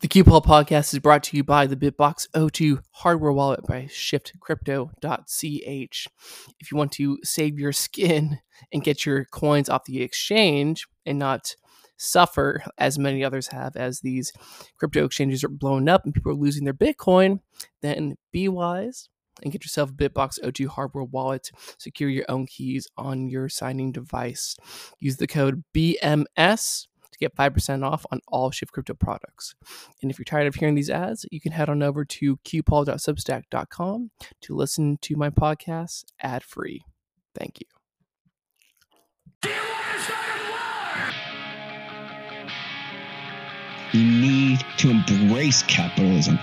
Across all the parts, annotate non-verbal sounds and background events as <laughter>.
The QPOL podcast is brought to you by the BitBox02 hardware wallet by shiftcrypto.ch. If you want to save your skin and get your coins off the exchange and not suffer as many others have as these crypto exchanges are blown up and people are losing their Bitcoin, then be wise and get yourself a BitBox02 hardware wallet. Secure your own keys on your signing device. Use the code BMS get 5% off on all Shift Crypto products. And if you're tired of hearing these ads, you can head on over to qpaul.substack.com to listen to my podcast ad free. Thank you. You need to embrace capitalism.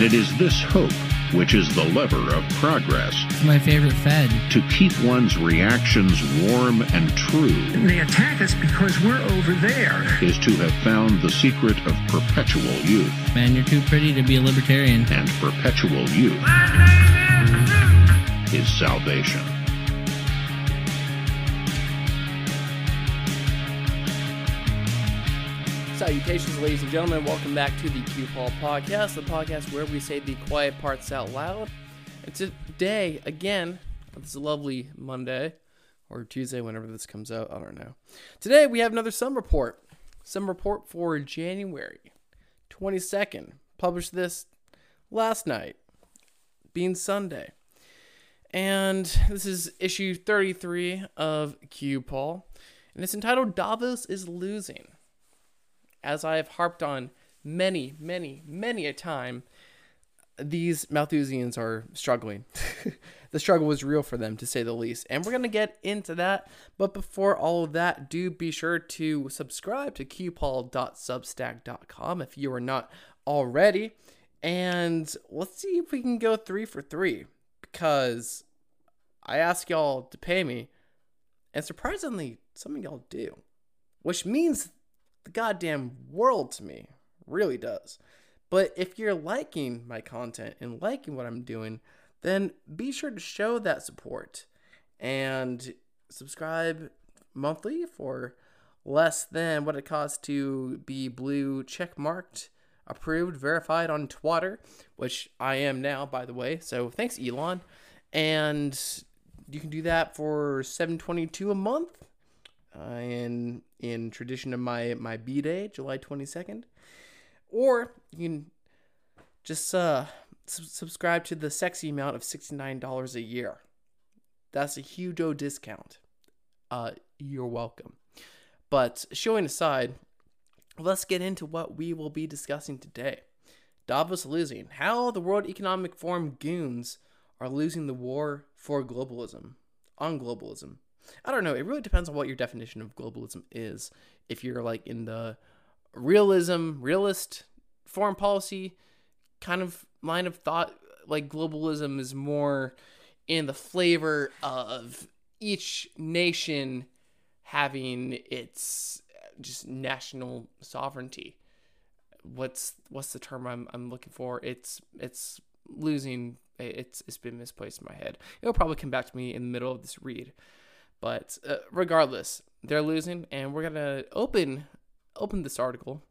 It is this hope which is the lever of progress. It's my favorite Fed. To keep one's reactions warm and true. They attack us because we're over there. Is to have found the secret of perpetual youth. Man, you're too pretty to be a libertarian. And perpetual youth is salvation. Salutations, ladies and gentlemen. Welcome back to the QPOL podcast, the podcast where we say the quiet parts out loud. And today, again, is a lovely Monday or Tuesday, whenever this comes out. I don't know. Today, we have another SUM Report. SUM Report for January 22nd. Published this last night, being Sunday. And this is issue 33 of QPOL. And it's entitled Davos is Losing as I have harped on many, many, many a time, these Malthusians are struggling. <laughs> the struggle was real for them, to say the least. And we're going to get into that. But before all of that, do be sure to subscribe to qpaul.substack.com if you are not already. And let's see if we can go three for three. Because I ask y'all to pay me. And surprisingly, some of y'all do. Which means the goddamn world to me. Really does. But if you're liking my content and liking what I'm doing, then be sure to show that support and subscribe monthly for less than what it costs to be blue check marked, approved, verified on Twitter, which I am now, by the way. So thanks, Elon. And you can do that for 722 a month uh, in in tradition of my my b day, July twenty second, or you can just uh, subscribe to the sexy amount of sixty nine dollars a year. That's a huge discount. Uh, you're welcome. But showing aside, let's get into what we will be discussing today. Davos losing. How the World Economic Forum goons are losing the war for globalism. On globalism. I don't know. It really depends on what your definition of globalism is. If you're like in the realism, realist foreign policy kind of line of thought, like globalism is more in the flavor of each nation having its uh, just national sovereignty. What's what's the term I'm I'm looking for? It's it's losing it's it's been misplaced in my head. It'll probably come back to me in the middle of this read. But uh, regardless, they're losing, and we're gonna open open this article.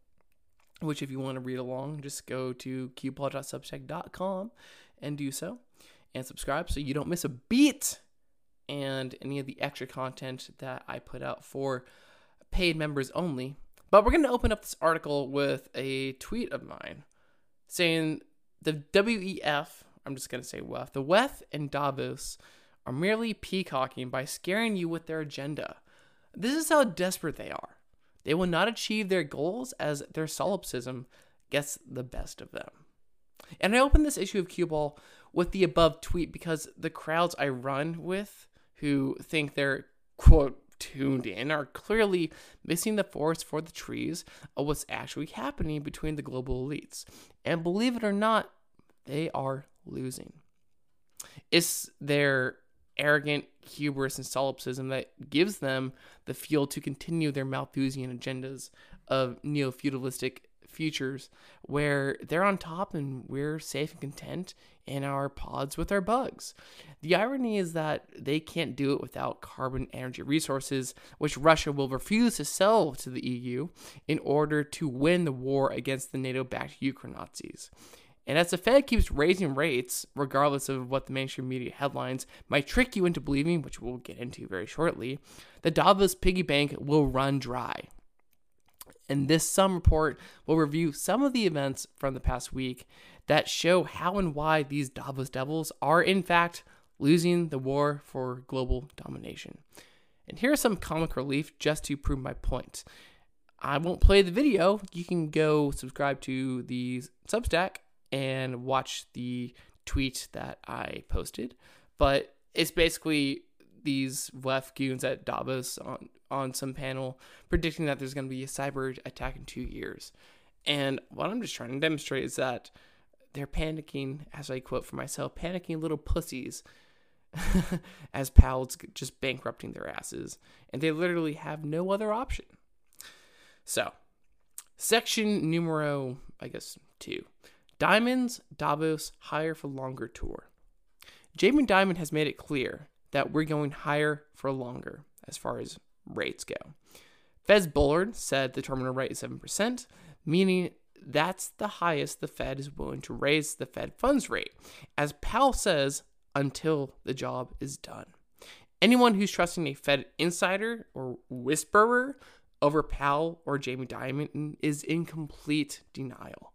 Which, if you want to read along, just go to qpaul.substack.com and do so, and subscribe so you don't miss a beat and any of the extra content that I put out for paid members only. But we're going to open up this article with a tweet of mine saying the WEF, I'm just going to say WEF, the WEF and Davos are merely peacocking by scaring you with their agenda. This is how desperate they are. They will not achieve their goals as their solipsism gets the best of them. And I open this issue of QPOL with the above tweet because the crowds I run with who think they're, quote, tuned in are clearly missing the forest for the trees of what's actually happening between the global elites. And believe it or not, they are losing. It's their arrogant hubris and solipsism that gives them the fuel to continue their Malthusian agendas of neo feudalistic futures where they're on top and we're safe and content in our pods with our bugs. The irony is that they can't do it without carbon energy resources, which Russia will refuse to sell to the EU in order to win the war against the NATO backed Ukraine Nazis. And as the Fed keeps raising rates, regardless of what the mainstream media headlines might trick you into believing, which we'll get into very shortly, the Davos piggy bank will run dry. And this SUM report will review some of the events from the past week that show how and why these Davos devils are, in fact, losing the war for global domination. And here's some comic relief just to prove my point. I won't play the video. You can go subscribe to the Substack and watch the tweet that I posted. But it's basically these left goons at Davos on, on some panel predicting that there's going to be a cyber attack in two years. And what I'm just trying to demonstrate is that they're panicking, as I quote for myself, panicking little pussies <laughs> as Powell's just bankrupting their asses. And they literally have no other option. So, section numero, I guess, two Dimon's, Davos, higher for longer tour. Jamie Dimon has made it clear that we're going higher for longer as far as rates go. Fez Bullard said the terminal rate is 7%, meaning that's the highest the Fed is willing to raise the Fed funds rate, as Powell says, until the job is done. Anyone who's trusting a Fed insider or whisperer over Powell or Jamie Dimon is in complete denial.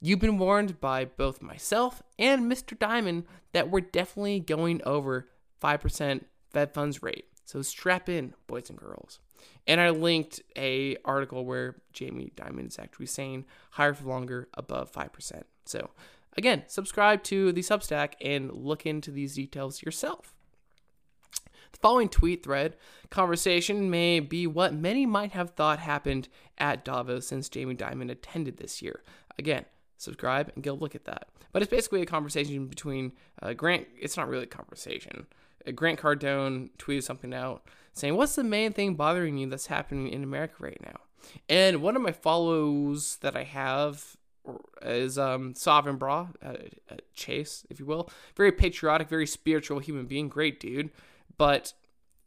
You've been warned by both myself and Mr. Dimon that we're definitely going over 5% Fed funds rate. So strap in, boys and girls. And I linked a article where Jamie Dimon is actually saying higher for longer above 5%. So again, subscribe to the Substack and look into these details yourself. The following tweet thread conversation may be what many might have thought happened at Davos since Jamie Dimon attended this year. Again, subscribe and go look at that. But it's basically a conversation between uh, Grant. It's not really a conversation. Uh, Grant Cardone tweeted something out saying, "What's the main thing bothering you that's happening in America right now?" And one of my follows that I have is um, Sovereign Bra, uh, uh, Chase, if you will. Very patriotic, very spiritual human being, great dude. But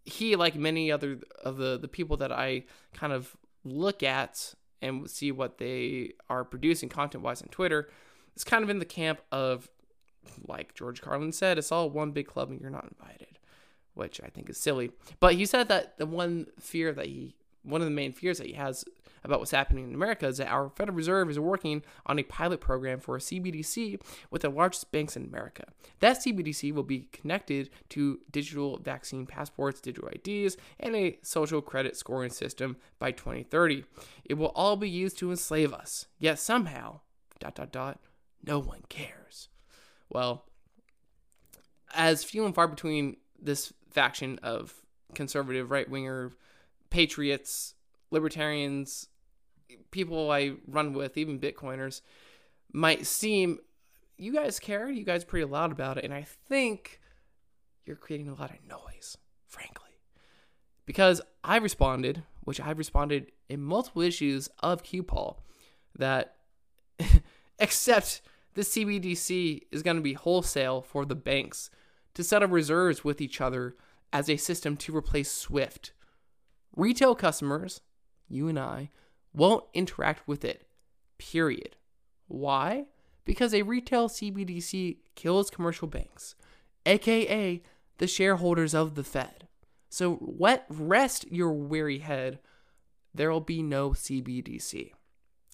he, like many other of the the people that I kind of look at and see what they are producing content wise on Twitter, it's kind of in the camp of, like George Carlin said, it's all one big club and you're not invited, which I think is silly. But he said that the one fear that he, one of the main fears that he has about what's happening in America is that our Federal Reserve is working on a pilot program for a CBDC with the largest banks in America. That CBDC will be connected to digital vaccine passports, digital IDs, and a social credit scoring system by 2030. It will all be used to enslave us. Yet somehow, dot dot dot, no one cares. Well, as few and far between this faction of conservative right winger patriots, libertarians, people I run with, even Bitcoiners, might seem you guys care, you guys pretty loud about it, and I think you're creating a lot of noise, frankly. Because I responded, which I've responded in multiple issues of QPOL, that <laughs> except the CBDC is going to be wholesale for the banks to set up reserves with each other as a system to replace SWIFT. Retail customers, you and I, won't interact with it. Period. Why? Because a retail CBDC kills commercial banks, aka the shareholders of the Fed. So let rest your weary head. There will be no CBDC.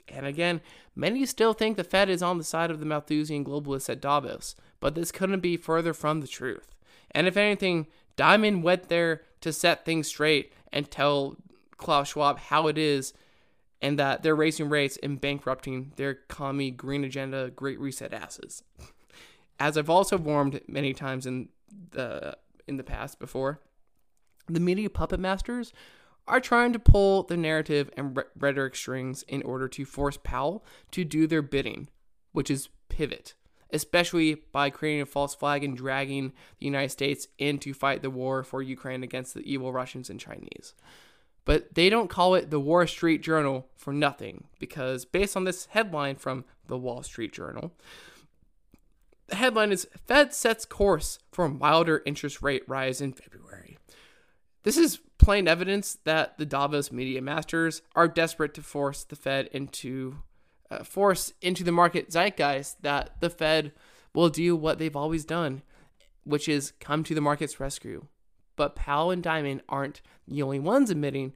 And again, many still think the Fed is on the side of the Malthusian globalists at Davos, but this couldn't be further from the truth. And if anything, Dimon went there to set things straight and tell Klaus Schwab how it is and that they're raising rates and bankrupting their commie green agenda great reset asses. As I've also warned many times in the in the past before, the media puppet masters are trying to pull the narrative and rhetoric strings in order to force Powell to do their bidding, which is pivot, especially by creating a false flag and dragging the United States in to fight the war for Ukraine against the evil Russians and Chinese. But they don't call it the Wall Street Journal for nothing, because based on this headline from the Wall Street Journal, The headline is Fed sets course for milder interest rate rise in February. This is plain evidence that the Davos media masters are desperate to force the Fed into uh, force into the market zeitgeist that the Fed will do what they've always done, which is come to the market's rescue. But Powell and Dimon aren't the only ones admitting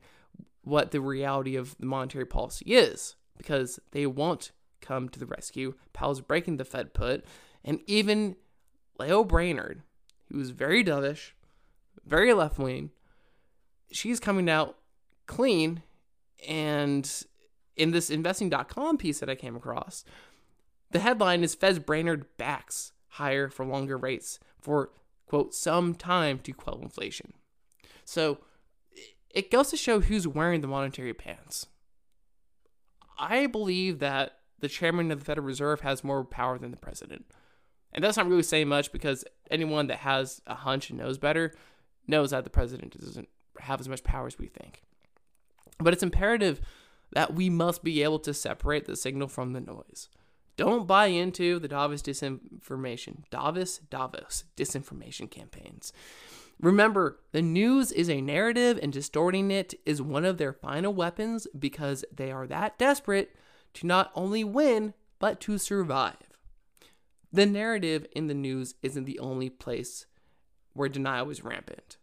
what the reality of the monetary policy is because they won't come to the rescue. Powell's breaking the Fed put, and even Lael Brainard, who was very dovish, very left wing, she's coming out clean. And in this investing.com piece that I came across, the headline is Fed's Brainard backs higher for longer rates for, quote, some time to quell inflation. So it goes to show who's wearing the monetary pants. I believe that the chairman of the Federal Reserve has more power than the president. And that's not really saying much because anyone that has a hunch and knows better knows that the president doesn't have as much power as we think. But it's imperative that we must be able to separate the signal from the noise. Don't buy into the Davos disinformation, Davos, Davos disinformation campaigns. Remember, the news is a narrative and distorting it is one of their final weapons because they are that desperate to not only win, but to survive. The narrative in the news isn't the only place where denial is rampant.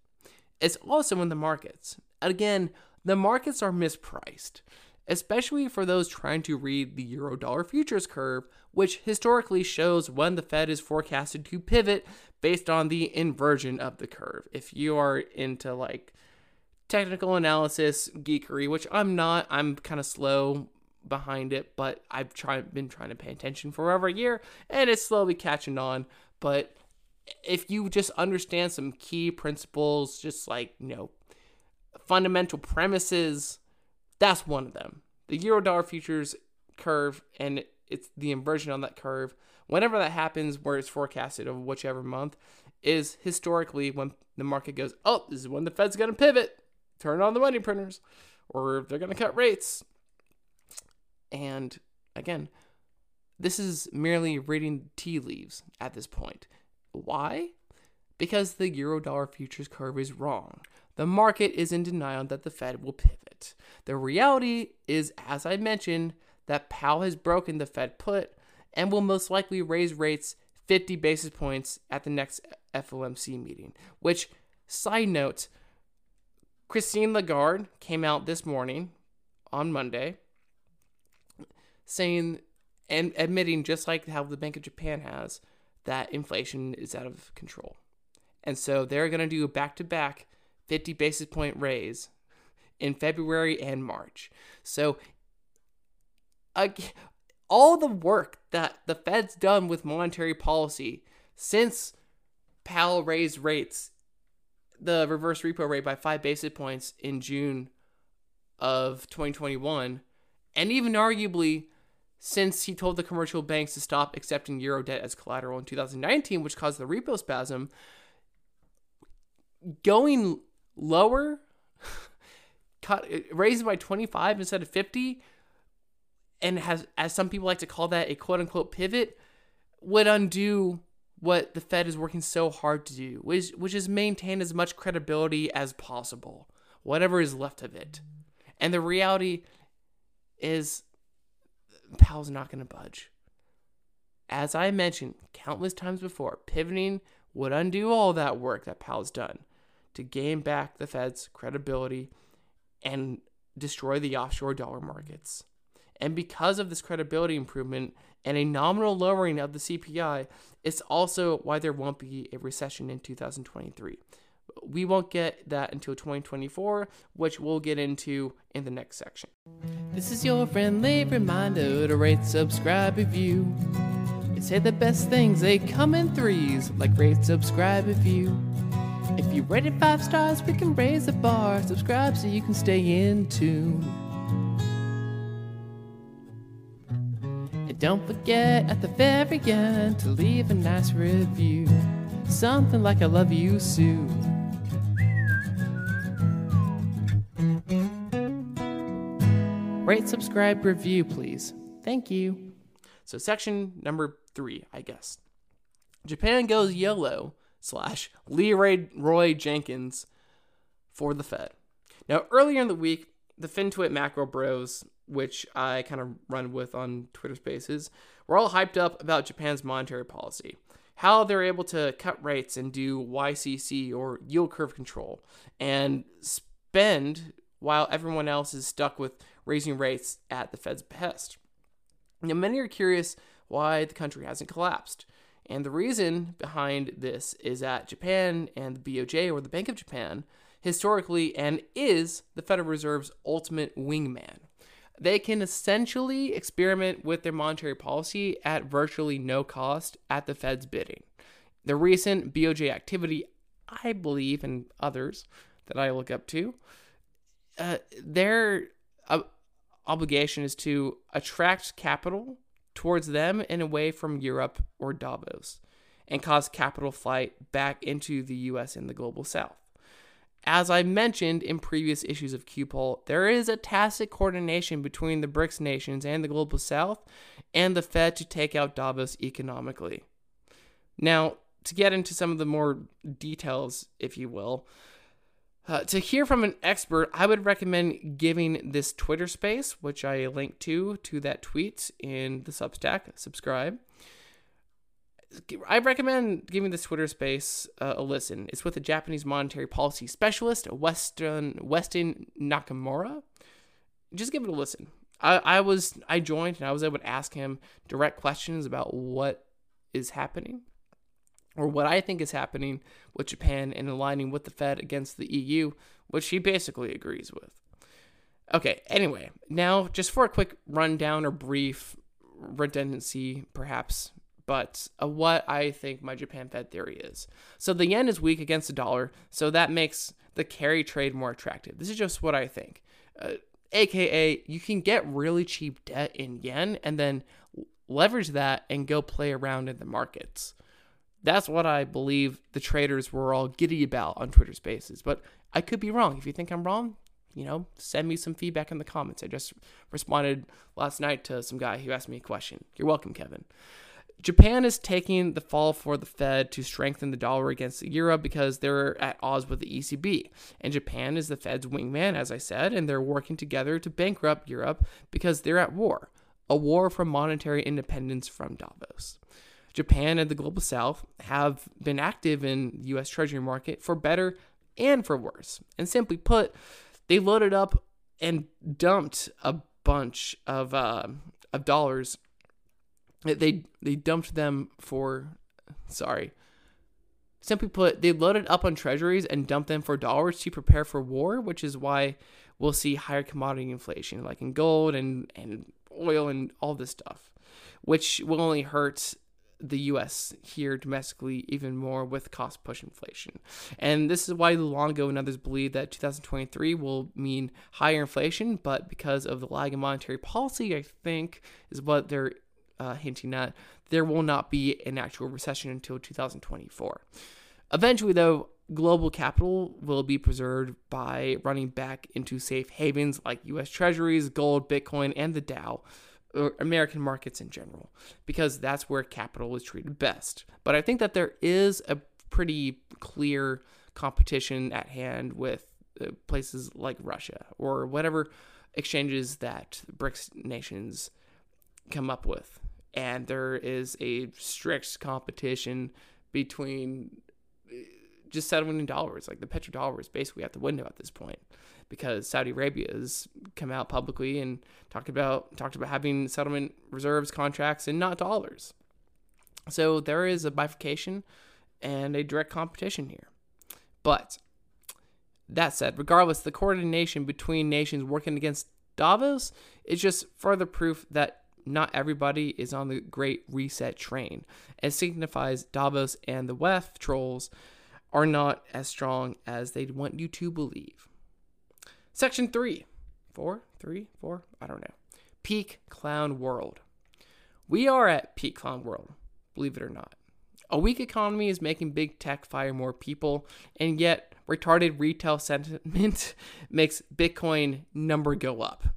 It's also in the markets. Again, the markets are mispriced, especially for those trying to read the euro dollar futures curve, which historically shows when the Fed is forecasted to pivot based on the inversion of the curve. If you are into like technical analysis geekery, which I'm not, I'm kind of slow behind it, but I've tried been trying to pay attention for over a year and it's slowly catching on. But if you just understand some key principles, just like, you know, fundamental premises, that's one of them. The Eurodollar futures curve and it's the inversion on that curve. Whenever that happens, where it's forecasted of whichever month, is historically when the market goes, oh, this is when the Fed's going to pivot, turn on the money printers, or they're going to cut rates. And again, this is merely reading tea leaves at this point. Why? Because the Eurodollar futures curve is wrong. The market is in denial that the Fed will pivot. The reality is, as I mentioned, that Powell has broken the Fed put and will most likely raise rates 50 basis points at the next FOMC meeting. Which, side note, Christine Lagarde came out this morning on Monday saying and admitting, just like how the Bank of Japan has, that inflation is out of control. And so they're going to do a back to back 50 basis point raise in February and March. So, all the work that the Fed's done with monetary policy since Powell raised rates, the reverse repo rate by five basis points in June of 2021, and even arguably since he told the commercial banks to stop accepting euro debt as collateral in 2019, which caused the repo spasm, going lower, cut, raising by 25 instead of 50, and has, as some people like to call that, a quote unquote pivot, would undo what the Fed is working so hard to do, which, which is maintain as much credibility as possible, whatever is left of it. And the reality is Powell's not going to budge. As I mentioned countless times before, pivoting would undo all that work that Powell's done to gain back the Fed's credibility and destroy the offshore dollar markets. And because of this credibility improvement and a nominal lowering of the CPI, it's also why there won't be a recession in 2023. We won't get that until 2024, which we'll get into in the next section. This is your friendly reminder to rate, subscribe, review. They say the best things, they come in threes, like rate, subscribe, review. If you rate it five stars, we can raise the bar. Subscribe so you can stay in tune. And don't forget at the very end to leave a nice review. Something like I love you, Sue. Rate, subscribe, review, please. Thank you. So, section number three, I guess. Japan goes YOLO slash Leroy Roy Jenkins for the Fed. Now, earlier in the week, the FinTwit Macro Bros, which I kind of run with on Twitter Spaces, were all hyped up about Japan's monetary policy, how they're able to cut rates and do YCC or yield curve control, and spend while everyone else is stuck with raising rates at the Fed's behest. Now, many are curious why the country hasn't collapsed. And the reason behind this is that Japan and the BOJ, or the Bank of Japan, historically and is the Federal Reserve's ultimate wingman. They can essentially experiment with their monetary policy at virtually no cost at the Fed's bidding. The recent BOJ activity, I believe, and others that I look up to, uh, their uh, obligation is to attract capital towards them and away from Europe or Davos and cause capital flight back into the US and the global south. As I mentioned in previous issues of QPOL, there is a tacit coordination between the BRICS nations and the global south and the Fed to take out Davos economically. Now, to get into some of the more details, if you will, uh, to hear from an expert, I would recommend giving this Twitter space, which I link to to that tweet in the Substack. Subscribe. I recommend giving this Twitter space uh, a listen. It's with a Japanese monetary policy specialist, Weston Weston Nakamura. Just give it a listen. I, I was I joined and I was able to ask him direct questions about what is happening or what I think is happening with Japan and aligning with the Fed against the EU, which he basically agrees with. Okay, anyway, now just for a quick rundown or brief redundancy, perhaps, but uh, what I think my Japan Fed theory is. So the yen is weak against the dollar, so that makes the carry trade more attractive. This is just what I think. Uh, AKA, you can get really cheap debt in yen and then leverage that and go play around in the markets. That's what I believe the traders were all giddy about on Twitter Spaces. But I could be wrong. If you think I'm wrong, you know, send me some feedback in the comments. I just responded last night to some guy who asked me a question. You're welcome, Kevin. Japan is taking the fall for the Fed to strengthen the dollar against the euro because they're at odds with the ECB. And Japan is the Fed's wingman, as I said, and they're working together to bankrupt Europe because they're at war a war for monetary independence from Davos. Japan and the global south have been active in the US Treasury market for better and for worse. And simply put, they loaded up and dumped a bunch of uh, of dollars. They they dumped them for sorry. Simply put, they loaded up on treasuries and dumped them for dollars to prepare for war, which is why we'll see higher commodity inflation, like in gold and, and oil and all this stuff, which will only hurt the US here domestically even more with cost push inflation. And this is why Luongo and others believe that 2023 will mean higher inflation, but because of the lag in monetary policy, I think is what they're uh, hinting at, there will not be an actual recession until 2024. Eventually, though, global capital will be preserved by running back into safe havens like US Treasuries, gold, Bitcoin, and the Dow American markets in general, because that's where capital is treated best. But I think that there is a pretty clear competition at hand with uh, places like Russia or whatever exchanges that BRICS nations come up with. And there is a strict competition between uh, just settling in dollars. Like the petrodollar is basically at the window at this point because Saudi Arabia has come out publicly and talked about talked about having settlement reserves contracts and not dollars. So there is a bifurcation and a direct competition here. But that said, regardless, the coordination between nations working against Davos is just further proof that not everybody is on the Great Reset train. It signifies Davos and the WEF trolls are not as strong as they'd want you to believe. Section three, four, three, four, I don't know. Peak Clown World. We are at peak clown world, believe it or not. A weak economy is making big tech fire more people, and yet retarded retail sentiment <laughs> makes Bitcoin number go up.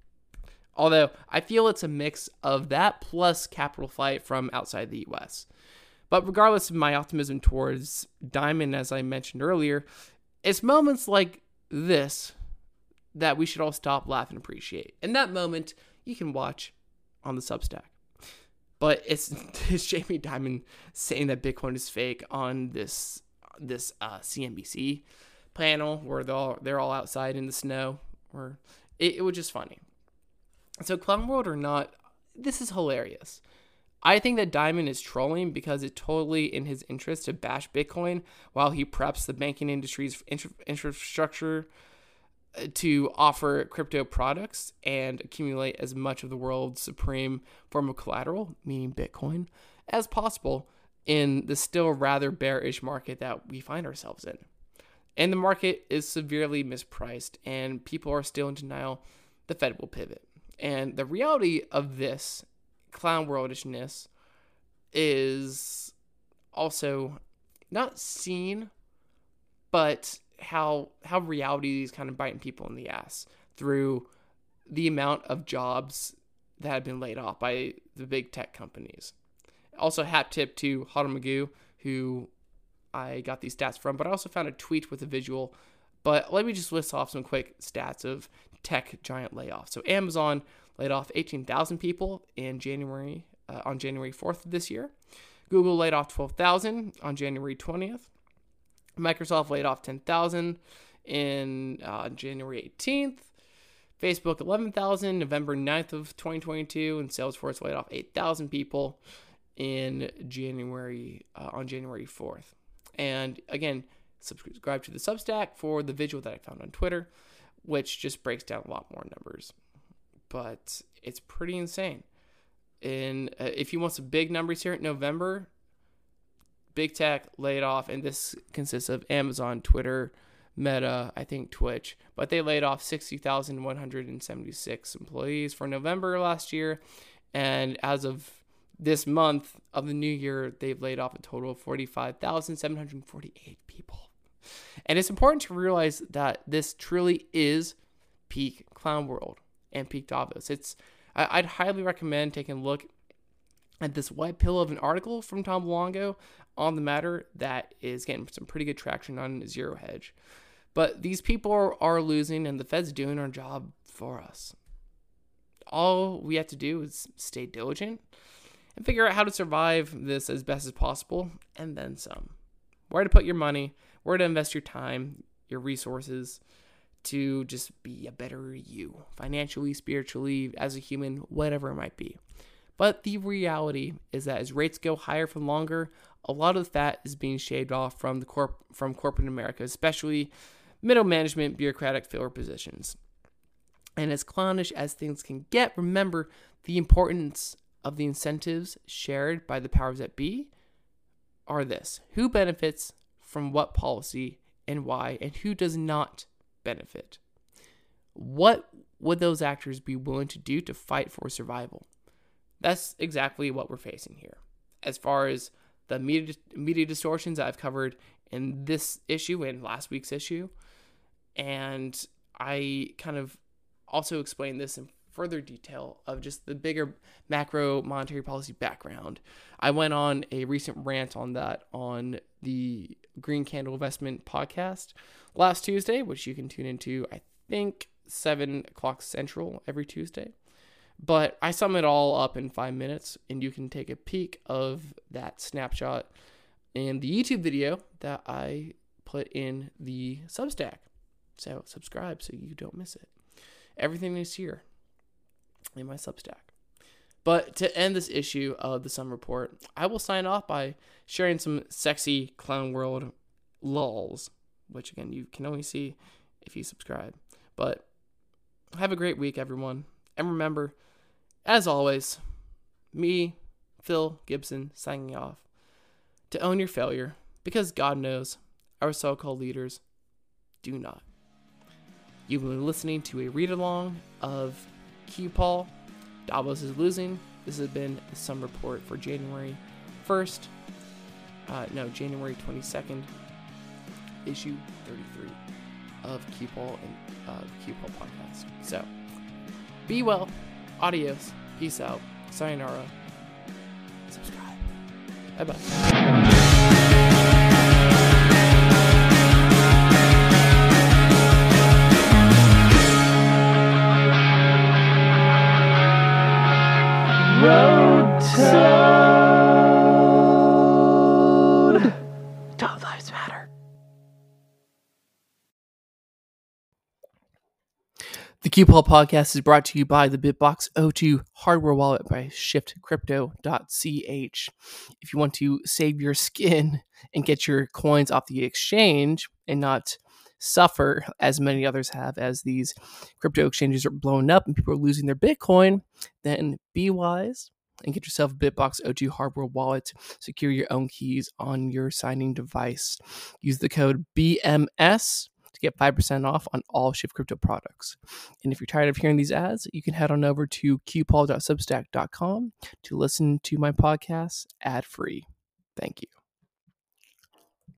Although I feel it's a mix of that plus capital flight from outside the US. But regardless of my optimism towards Dimon, as I mentioned earlier, it's moments like this that we should all stop, laugh, and appreciate. And that moment you can watch on the Substack. But it's, <laughs> it's Jamie Dimon saying that Bitcoin is fake on this this uh, CNBC panel where they're all, they're all outside in the snow. Or it, it was just funny. So Clown World or not, this is hilarious. I think that Dimon is trolling because it's totally in his interest to bash Bitcoin while he preps the banking industry's infrastructure to offer crypto products and accumulate as much of the world's supreme form of collateral, meaning Bitcoin, as possible in the still rather bearish market that we find ourselves in. And the market is severely mispriced, and people are still in denial the Fed will pivot. And the reality of this clown worldishness is also not seen, but how how reality is kind of biting people in the ass through the amount of jobs that have been laid off by the big tech companies. Also, hat tip to Huddle Magoo, who I got these stats from, but I also found a tweet with a visual. But let me just list off some quick stats of tech giant layoffs. So Amazon laid off 18,000 people in January uh, on January 4th of this year. Google laid off 12,000 on January 20th. Microsoft laid off 10,000 in uh, January 18th. Facebook 11,000 November 9th of 2022 and Salesforce laid off 8,000 people in January uh, on January 4th. And again, subscribe to the Substack for the visual that I found on Twitter, which just breaks down a lot more numbers. But it's pretty insane. And uh, if you want some big numbers here, November, big tech laid off, and this consists of Amazon, Twitter, Meta, I think Twitch, but they laid off 60,176 employees for November last year. And as of this month of the new year, they've laid off a total of 45,748 people. And it's important to realize that this truly is peak clown world and peak Davos. It's I'd highly recommend taking a look at this white pill of an article from Tom Luongo on the matter that is getting some pretty good traction on Zero Hedge. But these people are, losing, and the Fed's doing our job for us. All we have to do is stay diligent and figure out how to survive this as best as possible, and then some. Where to put your money, where to invest your time, your resources to just be a better you, financially, spiritually, as a human, whatever it might be. But the reality is that as rates go higher for longer, a lot of the fat is being shaved off from the corp from corporate America, especially middle management bureaucratic filler positions. And as clownish as things can get, remember the importance of the incentives shared by the powers that be are this who benefits from what policy and why, and who does not benefit. What would those actors be willing to do to fight for survival? That's exactly what we're facing here. As far as the media, media distortions I've covered in this issue and last week's issue, and I kind of also explain this in further detail of just the bigger macro monetary policy background. I went on a recent rant on that on the Green Candle Investment podcast last Tuesday, which you can tune into, I think, 7 o'clock Central every Tuesday. But I sum it all up in five minutes, and you can take a peek of that snapshot in the YouTube video that I put in the Substack. So subscribe so you don't miss it. Everything is here in my Substack. But to end this issue of the SUM Report, I will sign off by sharing some sexy clown world lulls, which again you can only see if you subscribe. But have a great week, everyone. And remember, as always, me, Phil Gibson, signing off, to own your failure because God knows our so called leaders do not. You've been listening to a read along of QPOL. Davos is losing. This has been the SUM Report for January 1st. Uh, no, January 22nd, issue 33 of QPOL and uh, Paul podcast. So, be well. Adios. Peace out. Sayonara. Subscribe. Bye bye. The QPOL podcast is brought to you by the BitBox02 hardware wallet by shiftcrypto.ch. If you want to save your skin and get your coins off the exchange and not suffer as many others have as these crypto exchanges are blown up and people are losing their Bitcoin, then be wise and get yourself a BitBox02 hardware wallet. Secure your own keys on your signing device. Use the code BMS get 5% off on all Shift Crypto products. And if you're tired of hearing these ads, you can head on over to qpaul.substack.com to listen to my podcast ad free. Thank you.